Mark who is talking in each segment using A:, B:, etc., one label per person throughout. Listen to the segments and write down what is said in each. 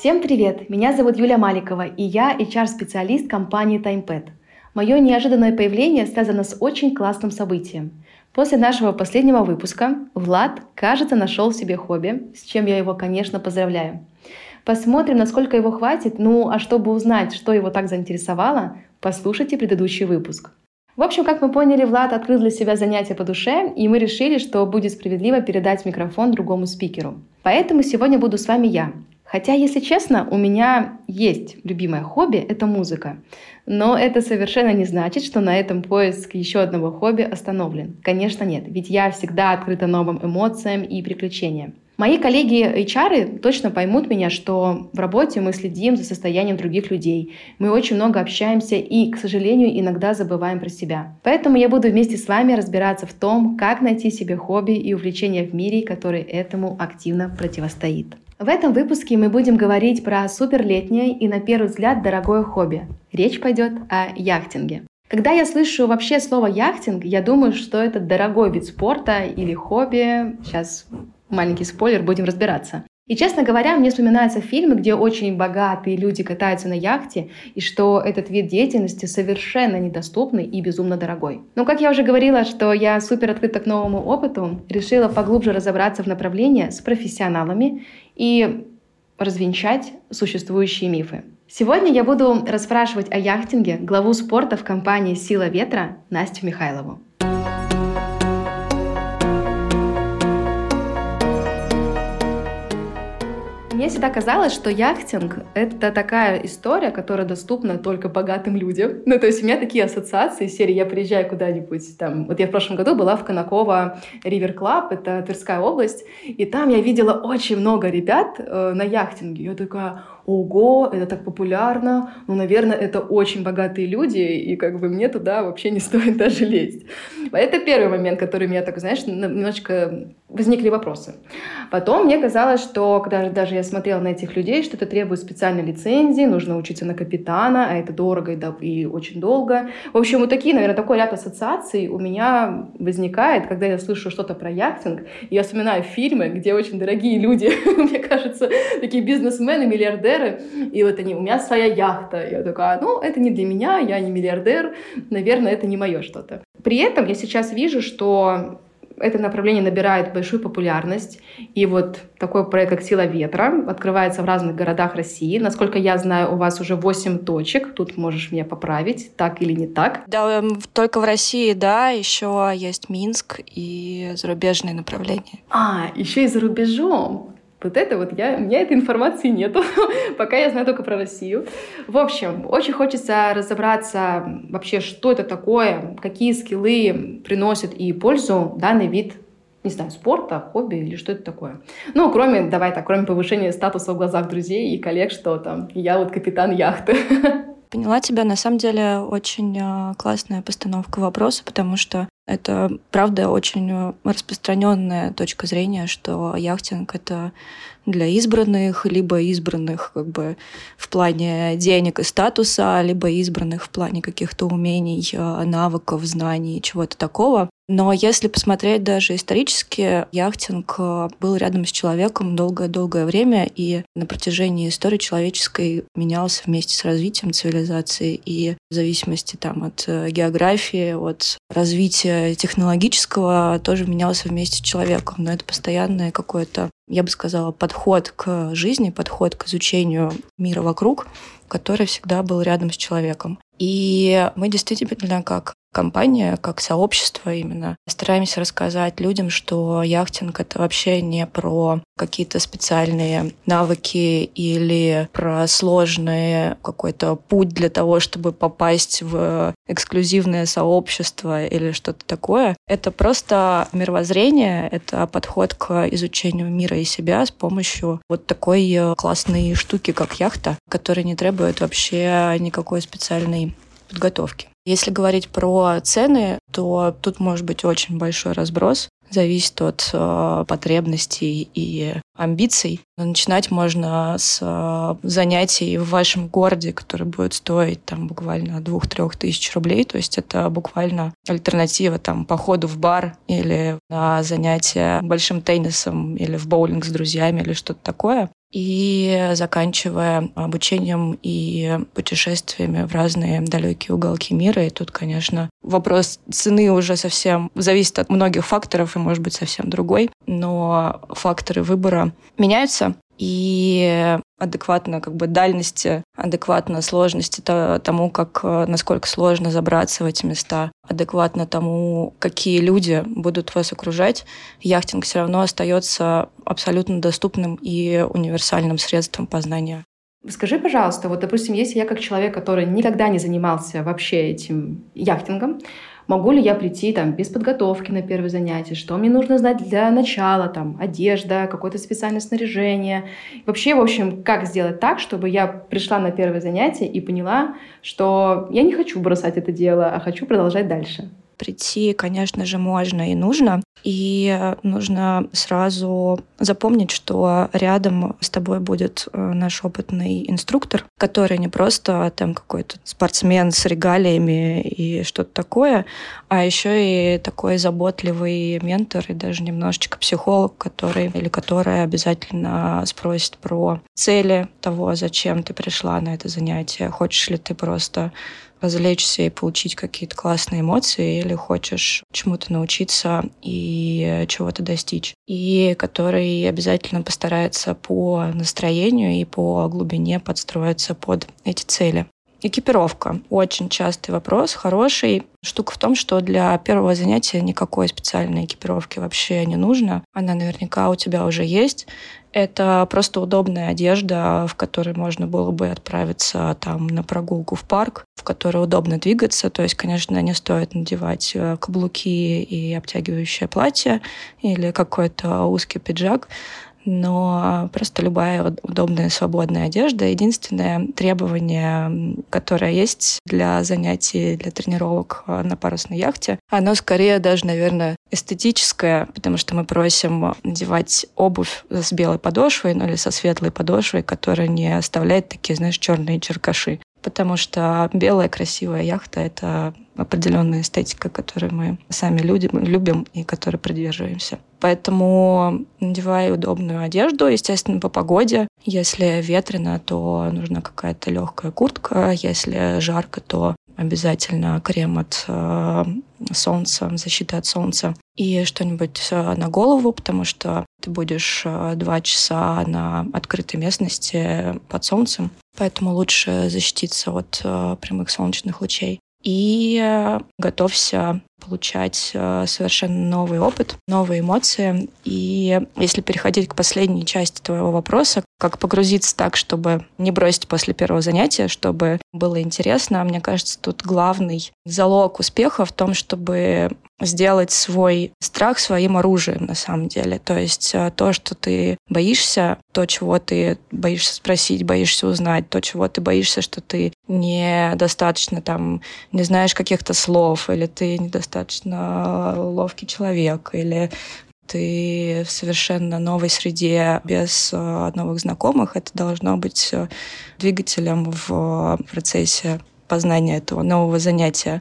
A: Всем привет! Меня зовут Юлия Маликова, и я HR-специалист компании TimePad. Мое неожиданное появление связано с очень классным событием. После нашего последнего выпуска Влад, кажется, нашел себе хобби, с чем я его, конечно, поздравляю. Посмотрим, насколько его хватит. Ну, а чтобы узнать, что его так заинтересовало, послушайте предыдущий выпуск. В общем, как мы поняли, Влад открыл для себя занятие по душе, и мы решили, что будет справедливо передать микрофон другому спикеру. Поэтому сегодня буду с вами я. Хотя, если честно, у меня есть любимое хобби — это музыка. Но это совершенно не значит, что на этом поиск еще одного хобби остановлен. Конечно, нет, ведь я всегда открыта новым эмоциям и приключениям. Мои коллеги HR точно поймут меня, что в работе мы следим за состоянием других людей. Мы очень много общаемся и, к сожалению, иногда забываем про себя. Поэтому я буду вместе с вами разбираться в том, как найти себе хобби и увлечения в мире, который этому активно противостоит. В этом выпуске мы будем говорить про суперлетнее и, на первый взгляд, дорогое хобби. Речь пойдет о яхтинге. Когда я слышу вообще слово яхтинг, я думаю, что это дорогой вид спорта или хобби. Сейчас маленький спойлер, будем разбираться. И, честно говоря, мне вспоминаются фильмы, где очень богатые люди катаются на яхте, и что этот вид деятельности совершенно недоступный и безумно дорогой. Но, как я уже говорила, что я супер открыта к новому опыту, решила поглубже разобраться в направлении с профессионалами и развенчать существующие мифы. Сегодня я буду расспрашивать о яхтинге главу спорта в компании «Сила ветра» Настю Михайлову. Мне всегда казалось, что яхтинг — это такая история, которая доступна только богатым людям. Ну, то есть у меня такие ассоциации серии «Я приезжаю куда-нибудь», там, вот я в прошлом году была в Конаково River Club, это Тверская область, и там я видела очень много ребят э, на яхтинге. Я такая, ого, это так популярно, ну, наверное, это очень богатые люди, и как бы мне туда вообще не стоит даже лезть. Это первый момент, который меня так, знаешь, немножечко возникли вопросы. Потом мне казалось, что когда даже я смотрела на этих людей, что это требует специальной лицензии, нужно учиться на капитана, а это дорого и, и очень долго. В общем, вот такие, наверное, такой ряд ассоциаций у меня возникает, когда я слышу что-то про яхтинг. Я вспоминаю фильмы, где очень дорогие люди, мне кажется, такие бизнесмены, миллиардеры, миллиардеры, и вот они, у меня своя яхта. Я такая, ну, это не для меня, я не миллиардер, наверное, это не мое что-то. При этом я сейчас вижу, что это направление набирает большую популярность. И вот такой проект, как «Сила ветра», открывается в разных городах России. Насколько я знаю, у вас уже 8 точек. Тут можешь меня поправить, так или не так.
B: Да, эм, только в России, да. Еще есть Минск и зарубежные направления.
A: А, еще и за рубежом. Вот это вот я, у меня этой информации нету, пока я знаю только про Россию. В общем, очень хочется разобраться вообще, что это такое, какие скиллы приносят и пользу данный вид не знаю, спорта, хобби или что это такое. Ну, кроме, давай так, кроме повышения статуса в глазах друзей и коллег, что там, я вот капитан яхты.
B: Поняла тебя. На самом деле очень э, классная постановка вопроса, потому что это, правда, очень э, распространенная точка зрения, что яхтинг — это для избранных, либо избранных как бы в плане денег и статуса, либо избранных в плане каких-то умений, э, навыков, знаний, чего-то такого. Но если посмотреть даже исторически, яхтинг э, был рядом с человеком долгое-долгое время, и на протяжении истории человеческой менялся вместе с развитием цивилизации, и в зависимости там, от географии, от развития технологического тоже менялся вместе с человеком, но это постоянное какое-то, я бы сказала, подход к жизни, подход к изучению мира вокруг, который всегда был рядом с человеком. И мы действительно как компания, как сообщество именно, стараемся рассказать людям, что яхтинг — это вообще не про какие-то специальные навыки или про сложный какой-то путь для того, чтобы попасть в эксклюзивное сообщество или что-то такое. Это просто мировоззрение, это подход к изучению мира и себя с помощью вот такой классной штуки, как яхта, которая не требует вообще никакой специальной подготовки. Если говорить про цены, то тут может быть очень большой разброс. Зависит от э, потребностей и амбиций. Начинать можно с э, занятий в вашем городе, которые будут стоить там буквально двух-трех тысяч рублей. То есть это буквально альтернатива там походу в бар или на занятия большим теннисом или в боулинг с друзьями или что-то такое и заканчивая обучением и путешествиями в разные далекие уголки мира. И тут, конечно, вопрос цены уже совсем зависит от многих факторов и может быть совсем другой, но факторы выбора меняются, и адекватно как бы дальности, адекватно сложности тому, как, э, насколько сложно забраться в эти места, адекватно тому, какие люди будут вас окружать, яхтинг все равно остается абсолютно доступным и универсальным средством познания.
A: Скажи, пожалуйста, вот, допустим, если я как человек, который никогда не занимался вообще этим яхтингом, Могу ли я прийти там без подготовки на первое занятие? Что мне нужно знать для начала? Там одежда, какое-то специальное снаряжение. Вообще, в общем, как сделать так, чтобы я пришла на первое занятие и поняла, что я не хочу бросать это дело, а хочу продолжать дальше
B: прийти, конечно же, можно и нужно. И нужно сразу запомнить, что рядом с тобой будет э, наш опытный инструктор, который не просто там какой-то спортсмен с регалиями и что-то такое, а еще и такой заботливый ментор и даже немножечко психолог, который или которая обязательно спросит про цели того, зачем ты пришла на это занятие. Хочешь ли ты просто развлечься и получить какие-то классные эмоции, или хочешь чему-то научиться и чего-то достичь. И который обязательно постарается по настроению и по глубине подстроиться под эти цели. Экипировка. Очень частый вопрос, хороший. Штука в том, что для первого занятия никакой специальной экипировки вообще не нужно. Она наверняка у тебя уже есть. Это просто удобная одежда, в которой можно было бы отправиться там на прогулку в парк, в которой удобно двигаться. То есть, конечно, не стоит надевать э, каблуки и обтягивающее платье или какой-то узкий пиджак но просто любая удобная свободная одежда. Единственное требование, которое есть для занятий, для тренировок э, на парусной яхте, оно скорее даже, наверное, эстетическое, потому что мы просим надевать обувь с белой подошвой, ну или со светлой подошвой, которая не оставляет такие, знаешь, черные черкаши потому что белая красивая яхта — это определенная эстетика, которую мы сами люди любим и которой придерживаемся. Поэтому надевай удобную одежду, естественно, по погоде. Если ветрено, то нужна какая-то легкая куртка. Если жарко, то обязательно крем от э, солнца, защита от солнца и что-нибудь э, на голову, потому что ты будешь э, два часа на открытой местности под солнцем, поэтому лучше защититься от э, прямых солнечных лучей и готовься получать э, совершенно новый опыт, новые эмоции. И если переходить к последней части твоего вопроса, как погрузиться так, чтобы не бросить после первого занятия, чтобы было интересно, мне кажется, тут главный залог успеха в том, чтобы сделать свой страх своим оружием на самом деле. То есть э, то, что ты боишься, то, чего ты боишься спросить, боишься узнать, то, чего ты боишься, что ты недостаточно там не знаешь каких-то слов, или ты недостаточно ловкий человек, или ты в совершенно новой среде без э, новых знакомых, это должно быть э, двигателем в процессе познания этого нового занятия.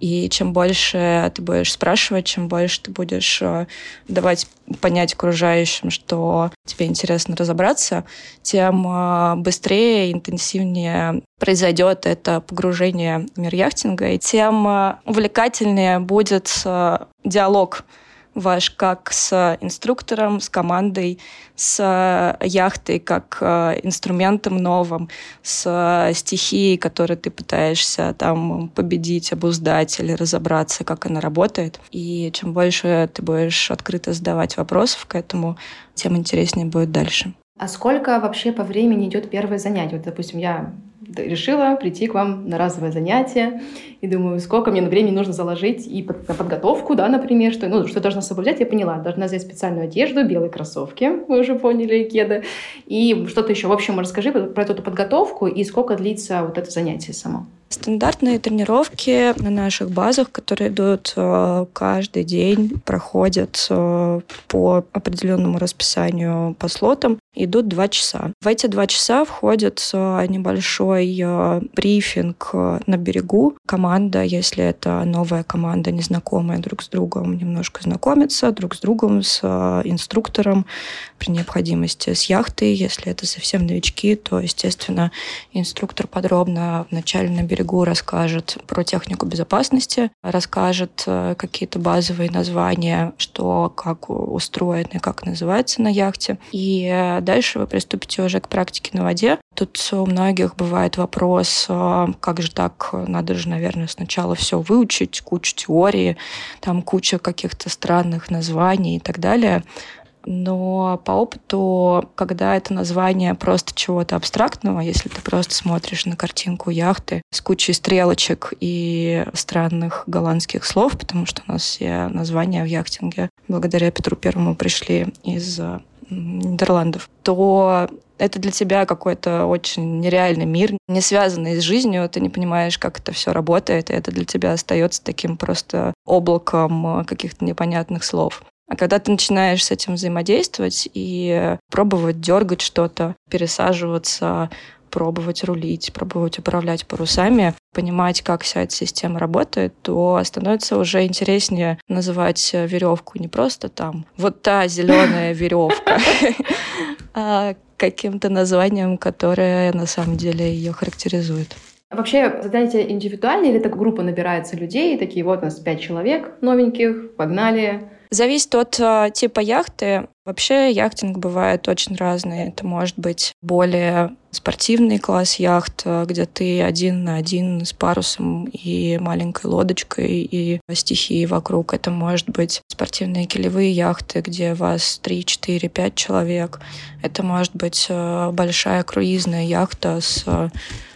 B: И чем больше ты будешь спрашивать, чем больше ты будешь э, давать понять окружающим, что тебе интересно разобраться, тем э, быстрее интенсивнее произойдет это погружение в мир яхтинга, и тем э, увлекательнее будет диалог ваш как с инструктором, с командой, с яхтой как э, инструментом новым, с стихией, которой ты пытаешься там победить, обуздать или разобраться, как она работает. И чем больше ты будешь открыто задавать вопросов к этому, тем интереснее будет дальше.
A: А сколько вообще по времени идет первое занятие? Вот, допустим, я решила прийти к вам на разовое занятие. И думаю, сколько мне времени нужно заложить и под, на подготовку, да, например, что, ну, что должна соблюдать, я поняла. Должна взять специальную одежду, белые кроссовки, вы уже поняли, кеды. И что-то еще. В общем, расскажи про эту подготовку и сколько длится вот это занятие само.
B: Стандартные тренировки на наших базах, которые идут э, каждый день, проходят э, по определенному расписанию по слотам, идут два часа. В эти два часа входит э, небольшой брифинг на берегу. Команда, если это новая команда, незнакомая друг с другом, немножко знакомится друг с другом, с инструктором при необходимости, с яхтой. Если это совсем новички, то, естественно, инструктор подробно вначале на берегу расскажет про технику безопасности, расскажет э, какие-то базовые названия, что как устроено и как называется на яхте. И э, дальше вы приступите уже к практике на воде. Тут у многих бывает вопрос, э, как же так, надо же, наверное, сначала все выучить, куча теории, там куча каких-то странных названий и так далее. Но по опыту, когда это название просто чего-то абстрактного, если ты просто смотришь на картинку яхты с кучей стрелочек и странных голландских слов, потому что у нас все названия в яхтинге благодаря Петру Первому пришли из э, Нидерландов, то это для тебя какой-то очень нереальный мир, не связанный с жизнью, ты не понимаешь, как это все работает, и это для тебя остается таким просто облаком э, каких-то непонятных слов. А когда ты начинаешь с этим взаимодействовать и пробовать дергать что-то, пересаживаться, пробовать рулить, пробовать управлять парусами, понимать, как вся эта система работает, то становится уже интереснее называть веревку не просто там вот та зеленая веревка, а каким-то названием, которое на самом деле ее характеризует.
A: А вообще, задание индивидуальное или так группа набирается людей, такие вот у нас пять человек новеньких, погнали,
B: Зависит от э, типа яхты. Вообще яхтинг бывает очень разный. Это может быть более спортивный класс яхт, э, где ты один на один с парусом и маленькой лодочкой и стихии вокруг. Это может быть спортивные килевые яхты, где вас 3, 4, 5 человек. Это может быть э, большая круизная яхта с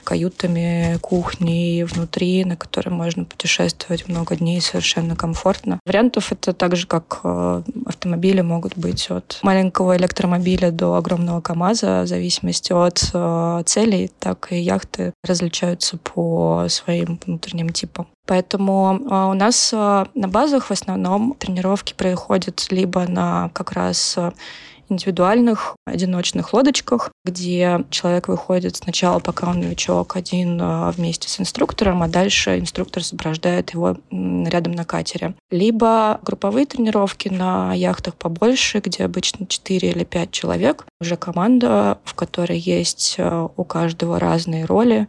B: каютами, кухней внутри, на которой можно путешествовать много дней совершенно комфортно. Вариантов это так же, как э, автомобили могут быть от маленького электромобиля до огромного КАМАЗа, в зависимости от э, целей, так и яхты различаются по своим внутренним типам. Поэтому э, у нас на базах в основном тренировки происходят либо на как раз индивидуальных одиночных лодочках, где человек выходит сначала, пока он новичок, один а, вместе с инструктором, а дальше инструктор сопровождает его рядом на катере. Либо групповые тренировки на яхтах побольше, где обычно 4 или 5 человек. Уже команда, в которой есть а, у каждого разные роли.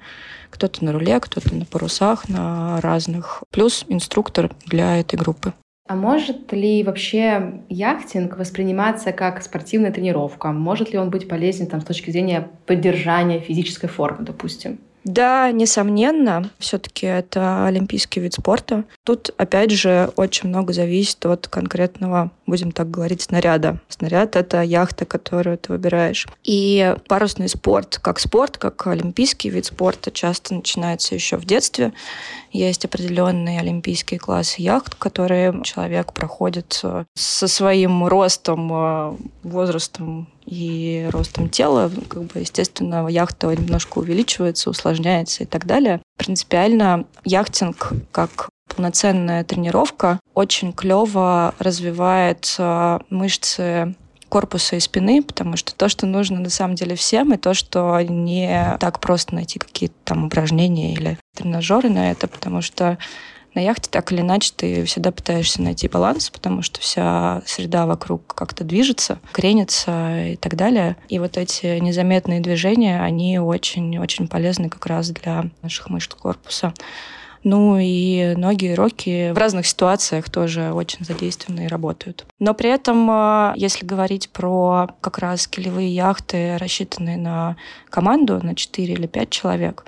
B: Кто-то на руле, кто-то на парусах, на разных. Плюс инструктор для этой группы.
A: А может ли вообще яхтинг восприниматься как спортивная тренировка? Может ли он быть полезен там, с точки зрения поддержания физической формы, допустим?
B: Да, несомненно, все-таки это олимпийский вид спорта. Тут, опять же, очень много зависит от конкретного, будем так говорить, снаряда. Снаряд — это яхта, которую ты выбираешь. И парусный спорт, как спорт, как олимпийский вид спорта, часто начинается еще в детстве. Есть определенные олимпийские классы яхт, которые человек проходит э, со своим ростом, э, возрастом и ростом тела, как бы, естественно, яхта немножко увеличивается, усложняется и так далее. Принципиально яхтинг как полноценная тренировка очень клево развивает мышцы корпуса и спины, потому что то, что нужно на самом деле всем, и то, что не так просто найти какие-то там упражнения или тренажеры на это, потому что на яхте так или иначе ты всегда пытаешься найти баланс, потому что вся среда вокруг как-то движется, кренится и так далее. И вот эти незаметные движения, они очень-очень полезны как раз для наших мышц корпуса. Ну и ноги руки в разных ситуациях тоже очень задействованы и работают. Но при этом, а, если говорить про как раз килевые яхты, рассчитанные на команду, на 4 или 5 человек,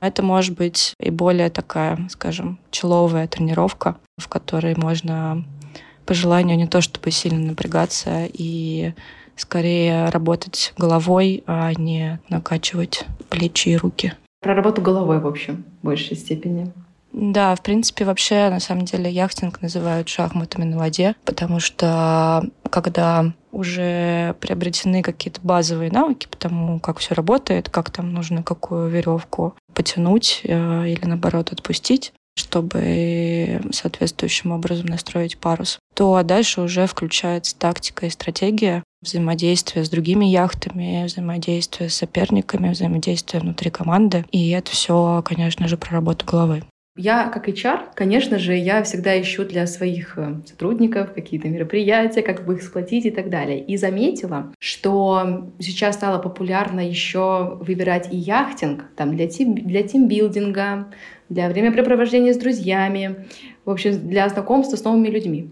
B: это может быть и более такая, скажем, человая тренировка, в которой можно по желанию не то чтобы сильно напрягаться и скорее работать головой, а не накачивать плечи и руки.
A: про работу головой, в общем, в большей степени.
B: Да, в принципе, вообще, на самом деле, яхтинг называют шахматами на воде, потому что когда уже приобретены какие-то базовые навыки по тому, как все работает, как там нужно какую веревку потянуть э, или наоборот отпустить, чтобы соответствующим образом настроить парус, то дальше уже включается тактика и стратегия взаимодействия с другими яхтами, взаимодействия с соперниками, взаимодействия внутри команды. И это все, конечно же, про работу головы.
A: Я, как HR, конечно же, я всегда ищу для своих э, сотрудников какие-то мероприятия, как бы их сплотить и так далее. И заметила, что сейчас стало популярно еще выбирать и яхтинг там, для, тим, для тимбилдинга, для времяпрепровождения с друзьями, в общем, для знакомства с новыми людьми.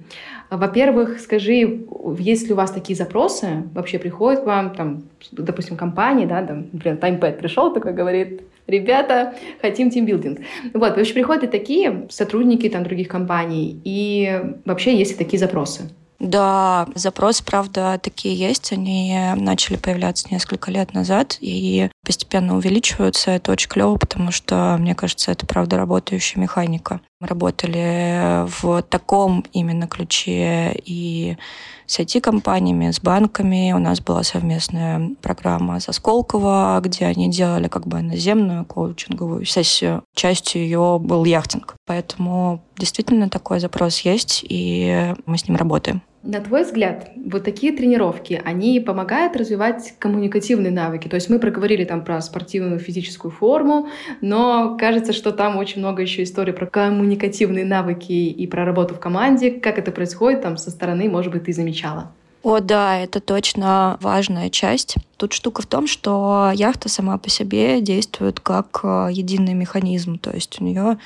A: Во-первых, скажи, есть ли у вас такие запросы? Вообще приходят к вам, там, допустим, компании, да, там, например, TimePad пришел такой, говорит, ребята, хотим тимбилдинг. Вот, вообще приходят и такие сотрудники там других компаний, и вообще есть и такие запросы.
B: Да, запросы, правда, такие есть. Они начали появляться несколько лет назад и постепенно увеличиваются. Это очень клево, потому что, мне кажется, это, правда, работающая механика. Мы работали в таком именно ключе и с IT-компаниями, с банками. У нас была совместная программа со Сколково, где они делали как бы наземную коучинговую сессию. Частью ее был яхтинг. Поэтому действительно такой запрос есть, и мы с ним работаем.
A: На твой взгляд, вот такие тренировки, они помогают развивать коммуникативные навыки? То есть мы проговорили там про спортивную физическую форму, но кажется, что там очень много еще историй про коммуникативные навыки и про работу в команде. Как это происходит там со стороны, может быть, ты замечала?
B: О, да, это точно важная часть. Тут штука в том, что яхта сама по себе действует как э, единый механизм, то есть у нее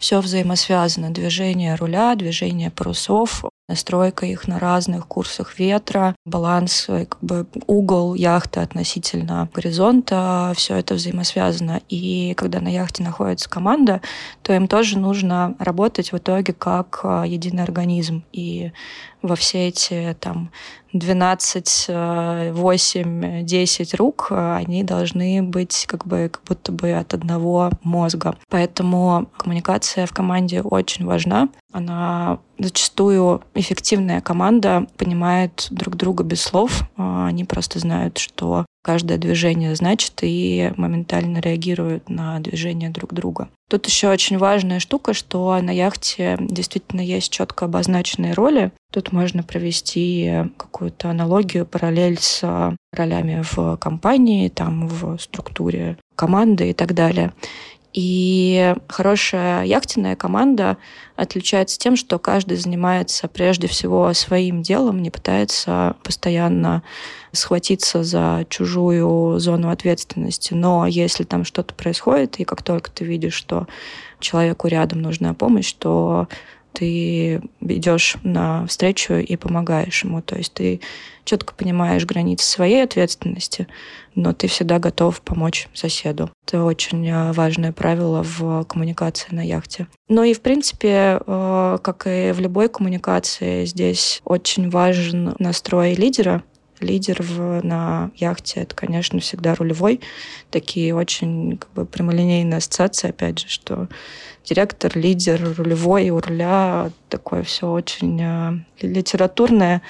B: все взаимосвязано. Движение руля, движение парусов, настройка их на разных курсах ветра, баланс, э, как бы угол яхты относительно горизонта, все это взаимосвязано. И когда на яхте находится команда, то им тоже нужно работать в итоге как э, единый организм. И во все эти там 12, 8, 10 рук, э, они должны быть как бы как будто бы от одного мозга. Поэтому коммуникация в команде очень важна. Она зачастую эффективная команда понимает друг друга без слов. Э, они просто знают, что каждое движение значит и моментально реагируют на движение друг друга. Тут еще очень важная штука, что на яхте действительно есть четко обозначенные роли. Тут можно провести какую-то аналогию, параллель с ролями в компании, там в структуре команды и так далее. И хорошая яхтенная команда отличается тем, что каждый занимается прежде всего своим делом, не пытается постоянно схватиться за чужую зону ответственности. Но если там что-то происходит, и как только ты видишь, что человеку рядом нужна помощь, то ты идешь на встречу и помогаешь ему. То есть ты четко понимаешь границы своей ответственности, но ты всегда готов помочь соседу. Это очень э, важное правило в коммуникации на яхте. Ну и, в принципе, э, как и в любой коммуникации, здесь очень важен настрой лидера, лидер в, на яхте это, конечно, всегда рулевой. Такие очень как бы, прямолинейные ассоциации, опять же, что директор, лидер, рулевой, у руля такое все очень э, литературное,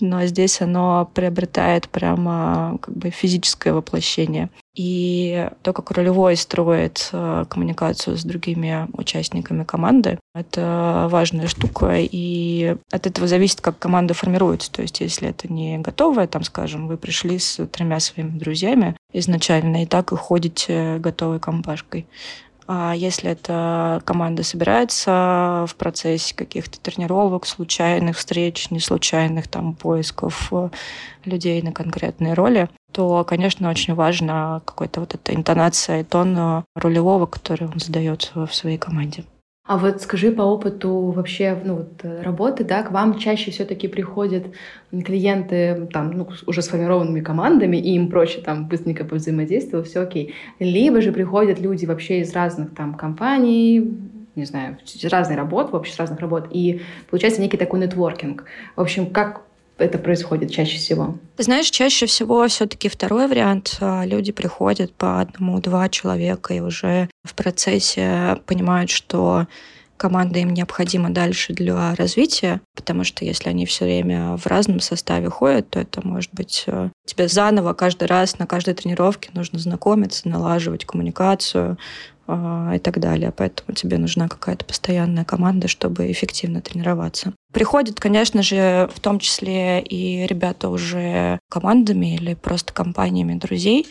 B: но здесь оно приобретает прямо как бы физическое воплощение. И то, как рулевой строит э, коммуникацию с другими участниками команды, это важная штука, и от этого зависит, как команда формируется. То есть, если это не готовое, там, скажем, вы пришли с тремя своими друзьями изначально, и так и ходите готовой компашкой. А если эта команда собирается в процессе каких-то тренировок, случайных встреч, не случайных там поисков э, людей на конкретные роли, то, конечно, очень важна какая-то вот эта интонация и тон э, рулевого, который он задает в своей команде.
A: А вот скажи по опыту вообще ну, вот, э, работы, да, к вам чаще все-таки приходят клиенты там, ну, уже сформированными командами, и им проще там быстренько взаимодействовать, все окей. Либо же приходят люди вообще из разных там компаний, не знаю, разных работ, вообще с разных работ, и получается некий такой нетворкинг. В общем, как это происходит чаще всего?
B: знаешь, чаще всего все-таки второй вариант. А, люди приходят по одному-два человека и уже в процессе понимают, что команда им необходима дальше для развития, потому что если они все время в разном составе ходят, то это может быть э, тебе заново каждый раз на каждой тренировке нужно знакомиться, налаживать коммуникацию, и так далее. Поэтому тебе нужна какая-то постоянная команда, чтобы эффективно тренироваться. Приходят, конечно же, в том числе и ребята уже командами или просто компаниями друзей,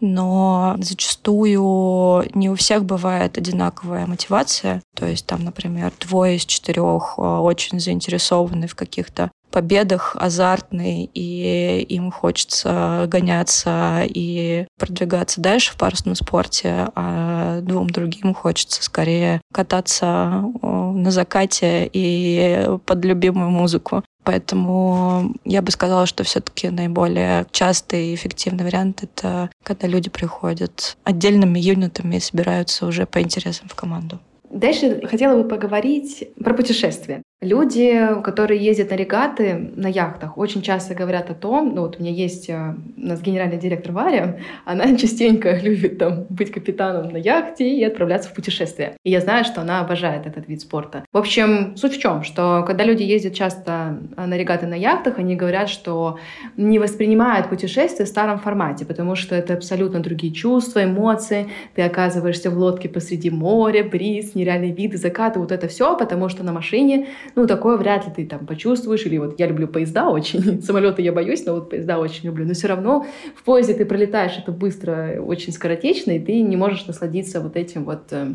B: но зачастую не у всех бывает одинаковая мотивация. То есть там, например, двое из четырех а, очень заинтересованы в каких-то победах азартный, и им хочется гоняться и продвигаться дальше в парусном спорте, а двум другим хочется скорее кататься на закате и под любимую музыку. Поэтому я бы сказала, что все-таки наиболее частый и эффективный вариант это когда люди приходят отдельными юнитами и собираются уже по интересам в команду.
A: Дальше хотела бы поговорить про путешествия. Люди, которые ездят на регаты на яхтах, очень часто говорят о том, ну вот у меня есть э, у нас генеральный директор Варя, она частенько любит там быть капитаном на яхте и отправляться в путешествия. И я знаю, что она обожает этот вид спорта. В общем, суть в чем, что когда люди ездят часто э, на регаты на яхтах, они говорят, что не воспринимают путешествия в старом формате, потому что это абсолютно другие чувства, эмоции. Ты оказываешься в лодке посреди моря, бриз, нереальные виды, закаты, вот это все, потому что на машине ну, такое вряд ли ты там почувствуешь. Или вот я люблю поезда очень, самолеты я боюсь, но вот поезда очень люблю. Но все равно в поезде ты пролетаешь это быстро, очень скоротечно, и ты не можешь насладиться вот этим вот э,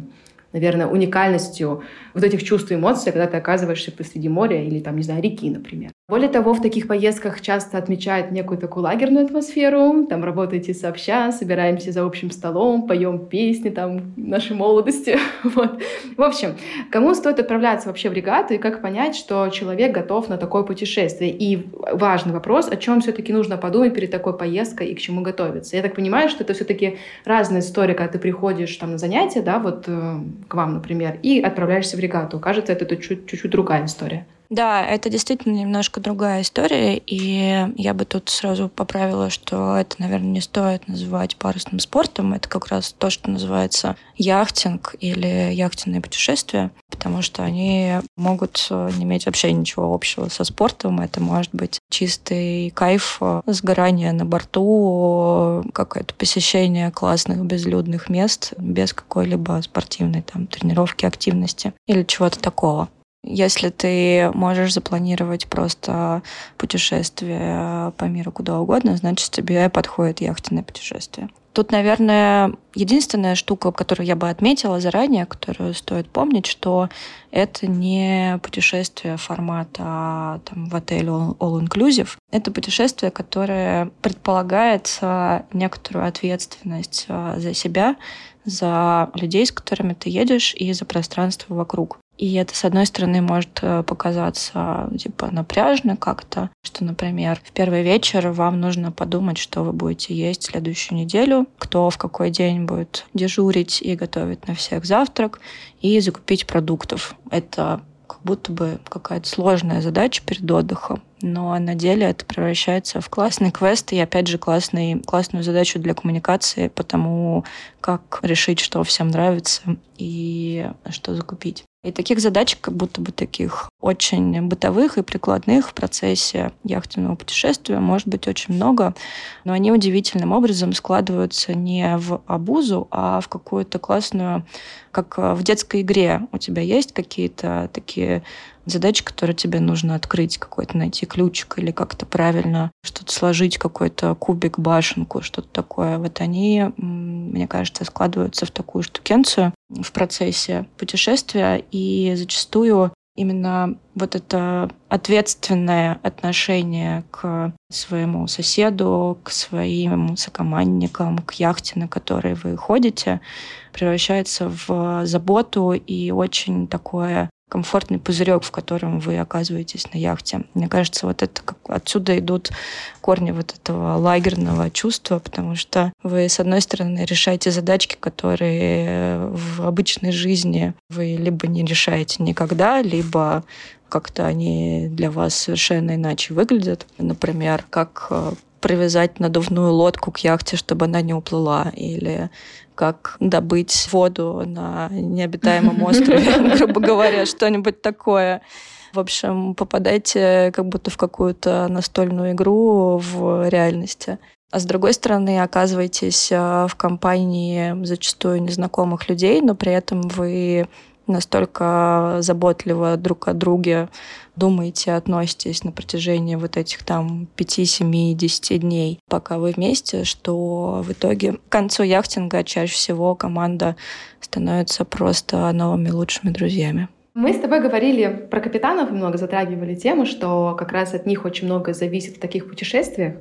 A: наверное, уникальностью вот этих чувств и эмоций, когда ты оказываешься посреди моря или, там, не знаю, реки, например. Более того, в таких поездках часто отмечают некую такую лагерную атмосферу. Там работаете сообща, собираемся за общим столом, поем песни там нашей молодости. вот. В общем, кому стоит отправляться вообще в регату и как понять, что человек готов на такое путешествие? И важный вопрос, о чем все-таки нужно подумать перед такой поездкой и к чему готовиться. Я так понимаю, что это все-таки разная история, когда ты приходишь там на занятия, да, вот э, к вам, например, и отправляешься в регату. Кажется, это чуть-чуть другая история.
B: Да, это действительно немножко другая история, и я бы тут сразу поправила, что это, наверное, не стоит называть парусным спортом. Это как раз то, что называется яхтинг или яхтенные путешествия, потому что они могут не иметь вообще ничего общего со спортом. Это может быть чистый кайф, сгорание на борту, какое-то посещение классных безлюдных мест без какой-либо спортивной там тренировки, активности или чего-то такого. Если ты можешь запланировать просто путешествие по миру куда угодно, значит, тебе подходит яхтенное путешествие. Тут, наверное, единственная штука, которую я бы отметила заранее, которую стоит помнить, что это не путешествие формата там, в отеле all-inclusive. Это путешествие, которое предполагает некоторую ответственность а, за себя, за людей, с которыми ты едешь, и за пространство вокруг. И это, с одной стороны, может э, показаться типа напряжно как-то, что, например, в первый вечер вам нужно подумать, что вы будете есть следующую неделю, кто в какой день будет дежурить и готовить на всех завтрак, и закупить продуктов. Это как будто бы какая-то сложная задача перед отдыхом но на деле это превращается в классный квест и, опять же, классный, классную задачу для коммуникации, потому как решить, что всем нравится и что закупить. И таких задач, как будто бы таких очень бытовых и прикладных в процессе яхтенного путешествия может быть очень много, но они удивительным образом складываются не в обузу, а в какую-то классную, как в детской игре. У тебя есть какие-то такие задачи, которые тебе нужно открыть, какой-то найти ключик или как-то правильно что-то сложить, какой-то кубик, башенку, что-то такое. Вот они, мне кажется, складываются в такую штукенцию в процессе путешествия, и зачастую именно вот это ответственное отношение к своему соседу, к своим сокомандникам, к яхте, на которой вы ходите, превращается в заботу и очень такое комфортный пузырек, в котором вы оказываетесь на яхте. Мне кажется, вот это как отсюда идут корни вот этого лагерного чувства, потому что вы, с одной стороны, решаете задачки, которые в обычной жизни вы либо не решаете никогда, либо как-то они для вас совершенно иначе выглядят. Например, как э, привязать надувную лодку к яхте, чтобы она не уплыла, или как добыть воду на необитаемом острове, грубо говоря, что-нибудь такое. В общем, попадайте как будто в какую-то настольную игру в реальности. А с другой стороны, оказываетесь э, в компании зачастую незнакомых людей, но при этом вы настолько заботливо друг о друге думаете, относитесь на протяжении вот этих там 5, 7, 10 дней, пока вы вместе, что в итоге к концу яхтинга чаще всего команда становится просто новыми лучшими друзьями.
A: Мы с тобой говорили про капитанов, много затрагивали тему, что как раз от них очень много зависит в таких путешествиях.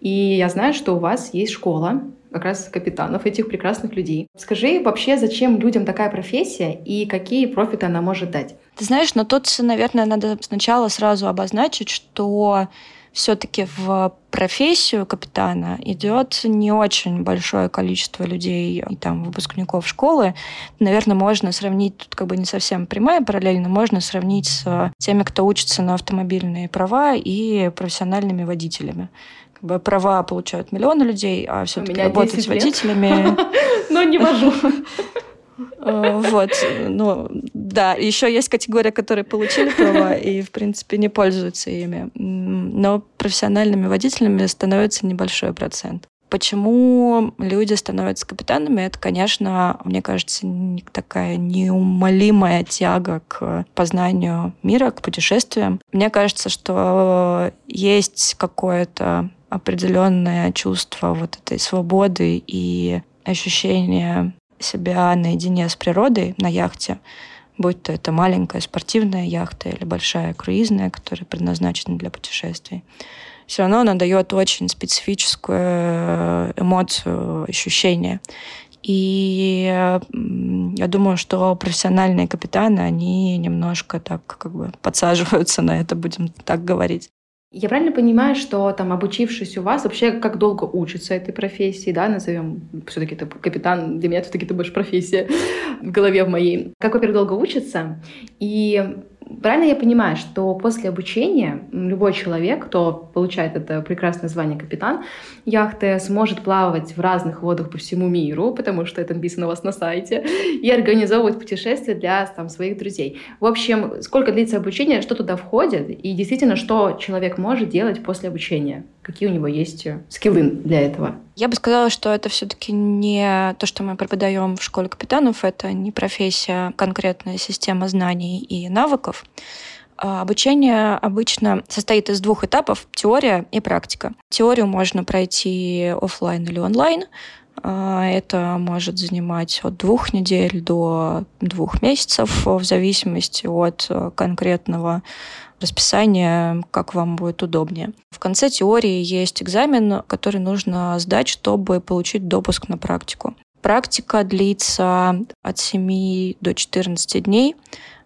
A: И я знаю, что у вас есть школа как раз капитанов, этих прекрасных людей. Скажи вообще, зачем людям такая профессия и какие профиты она может дать?
B: Ты знаешь, но тут, наверное, надо сначала сразу обозначить, что все-таки в профессию капитана идет не очень большое количество людей и там выпускников школы. Наверное, можно сравнить, тут как бы не совсем прямая параллель, но можно сравнить с теми, кто учится на автомобильные права и профессиональными водителями. Как бы права получают миллионы людей, а все-таки работать водителями...
A: Но не вожу.
B: Э, вот, ну, да, еще есть категория, которые получили права и, в принципе, не пользуются ими. Но профессиональными водителями становится небольшой процент. Почему люди становятся капитанами? Это, конечно, мне кажется, такая неумолимая тяга к познанию мира, к путешествиям. Мне кажется, что есть какое-то определенное чувство вот этой свободы и ощущение себя наедине с природой на яхте, будь то это маленькая спортивная яхта или большая круизная, которая предназначена для путешествий, все равно она дает очень специфическую э, эмоцию, ощущение. И я думаю, что профессиональные капитаны, они немножко так как бы подсаживаются на это, будем так говорить.
A: Я правильно понимаю, что там обучившись у вас, вообще как долго учится этой профессии, да, назовем, все-таки это капитан, для меня все-таки это больше профессия в голове в моей. Как, во-первых, долго учится, и Правильно я понимаю, что после обучения любой человек, кто получает это прекрасное звание капитан яхты, сможет плавать в разных водах по всему миру, потому что это написано у вас на сайте, и организовывать путешествия для там, своих друзей. В общем, сколько длится обучение, что туда входит, и действительно, что человек может делать после обучения, какие у него есть скиллы для этого.
B: Я бы сказала, что это все-таки не то, что мы преподаем в школе капитанов, это не профессия, конкретная система знаний и навыков. А обучение обычно состоит из двух этапов – теория и практика. Теорию можно пройти офлайн или онлайн. А, это может занимать от двух недель до двух месяцев в зависимости от э, конкретного расписание, как вам будет удобнее. В конце теории есть экзамен, который нужно сдать, чтобы получить допуск на практику. Практика длится от 7 до 14 дней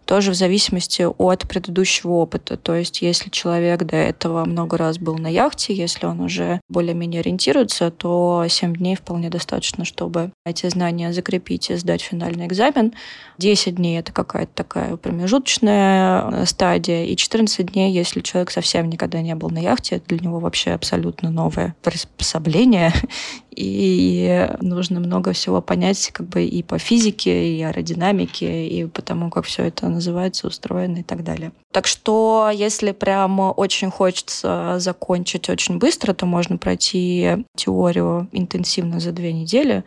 B: тоже в зависимости от предыдущего опыта. То есть, если человек до этого много раз был на яхте, если он уже более-менее ориентируется, то 7 дней вполне достаточно, чтобы эти знания закрепить и сдать финальный экзамен. 10 дней — это какая-то такая промежуточная э, стадия, и 14 дней, если человек совсем никогда не был на яхте, это для него вообще абсолютно новое приспособление, и нужно много всего понять как бы и по физике, и аэродинамике, и по тому, как все это называется, устроено и так далее. Так что, если прямо очень хочется закончить очень быстро, то можно пройти теорию интенсивно за две недели,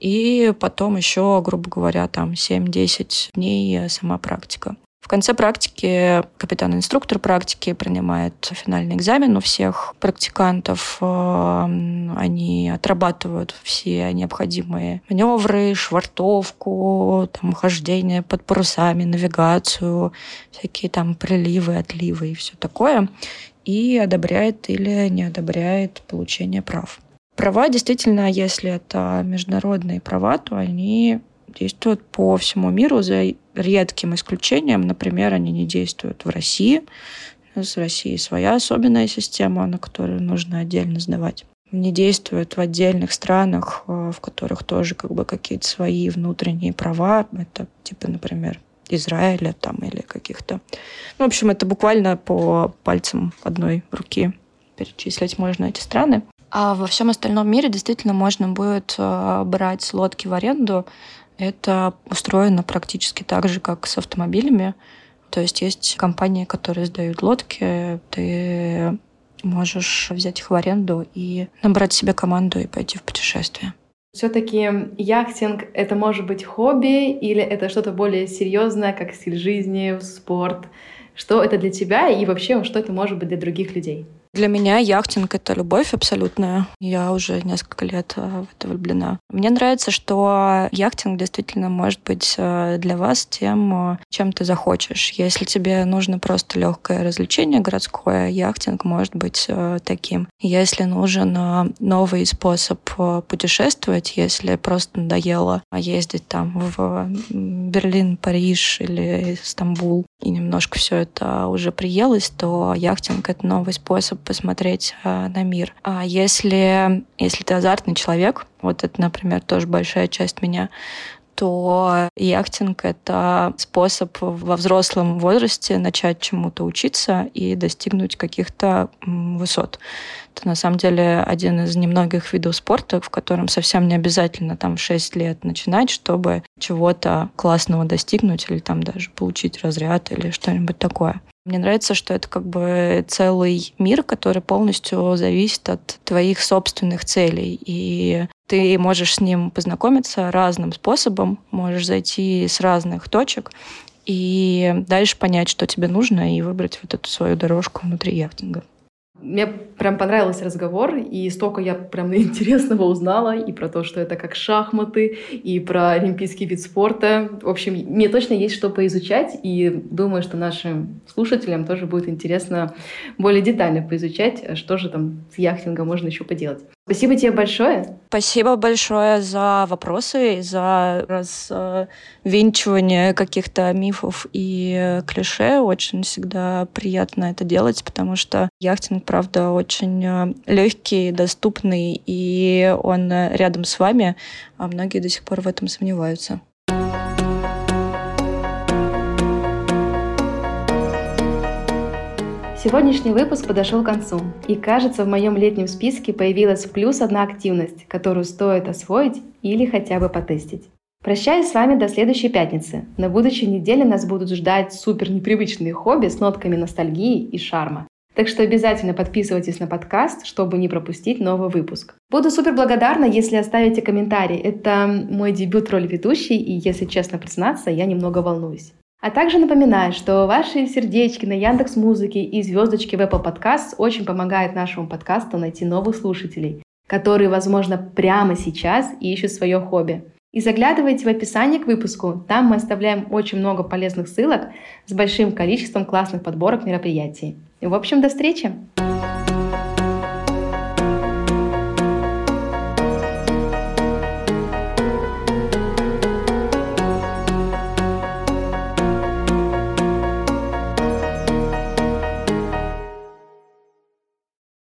B: и потом еще, грубо говоря, там 7-10 дней сама практика. В конце практики капитан-инструктор практики принимает финальный экзамен у всех практикантов. Эм, они отрабатывают все необходимые маневры, швартовку, там, хождение под парусами, навигацию, всякие там приливы, отливы и все такое. И одобряет или не одобряет получение прав. Права действительно, если это международные права, то они действуют по всему миру, за редким исключением. Например, они не действуют в России. С Россией своя особенная система, на которую нужно отдельно сдавать не действуют в отдельных странах, э, в которых тоже как бы какие-то свои внутренние права. Это типа, например, Израиля там или каких-то... Ну, в общем, это буквально по пальцам одной руки перечислить можно эти страны. А во всем остальном мире действительно можно будет э, брать лодки в аренду. Это устроено практически так же, как с автомобилями. То есть есть компании, которые сдают лодки, ты можешь взять их в аренду и набрать себе команду и пойти в путешествие.
A: Все-таки яхтинг — это может быть хобби или это что-то более серьезное, как стиль жизни, спорт? Что это для тебя и вообще, что это может быть для других людей?
B: Для меня яхтинг — это любовь абсолютная. Я уже несколько лет э, в это влюблена. Мне нравится, что яхтинг действительно может быть э, для вас тем, э, чем ты захочешь. Если тебе нужно просто легкое развлечение городское, яхтинг может быть таким. Если нужен новый способ путешествовать, если просто надоело ездить там в Берлин, Париж или Стамбул, и немножко все это уже приелось, то яхтинг — это новый способ посмотреть э, на мир. А если, если ты азартный человек, вот это, например, тоже большая часть меня, то яхтинг — это способ во взрослом возрасте начать чему-то учиться и достигнуть каких-то высот. Это на самом деле один из немногих видов спорта, в котором совсем не обязательно там в 6 лет начинать, чтобы чего-то классного достигнуть или там даже получить разряд или что-нибудь такое. Мне нравится, что это как бы целый мир, который полностью зависит от твоих собственных целей. И ты можешь с ним познакомиться разным способом, можешь зайти с разных точек и дальше понять, что тебе нужно, и выбрать вот эту свою дорожку внутри яхтинга.
A: Мне прям понравился разговор, и столько я прям интересного узнала, и про то, что это как шахматы, и про олимпийский вид спорта. В общем, мне точно есть что поизучать, и думаю, что нашим слушателям тоже будет интересно более детально поизучать, что же там с яхтингом можно еще поделать. Спасибо тебе большое.
B: Спасибо большое за вопросы, за развенчивание каких-то мифов и клише. Очень всегда приятно это делать, потому что яхтинг, правда, очень э, легкий, доступный, и он рядом с вами, а многие до сих пор в этом сомневаются.
A: Сегодняшний выпуск подошел к концу, и кажется, в моем летнем списке появилась плюс одна активность, которую стоит освоить или хотя бы потестить. Прощаюсь с вами до следующей пятницы. На будущей неделе нас будут ждать супер непривычные хобби с нотками ностальгии и шарма. Так что обязательно подписывайтесь на подкаст, чтобы не пропустить новый выпуск. Буду супер благодарна, если оставите комментарий. Это мой дебют в роли ведущей, и, если честно признаться, я немного волнуюсь. А также напоминаю, что ваши сердечки на Яндекс Музыке и звездочки в Apple Podcasts очень помогают нашему подкасту найти новых слушателей, которые, возможно, прямо сейчас ищут свое хобби. И заглядывайте в описание к выпуску. Там мы оставляем очень много полезных ссылок с большим количеством классных подборок мероприятий. В общем, до встречи!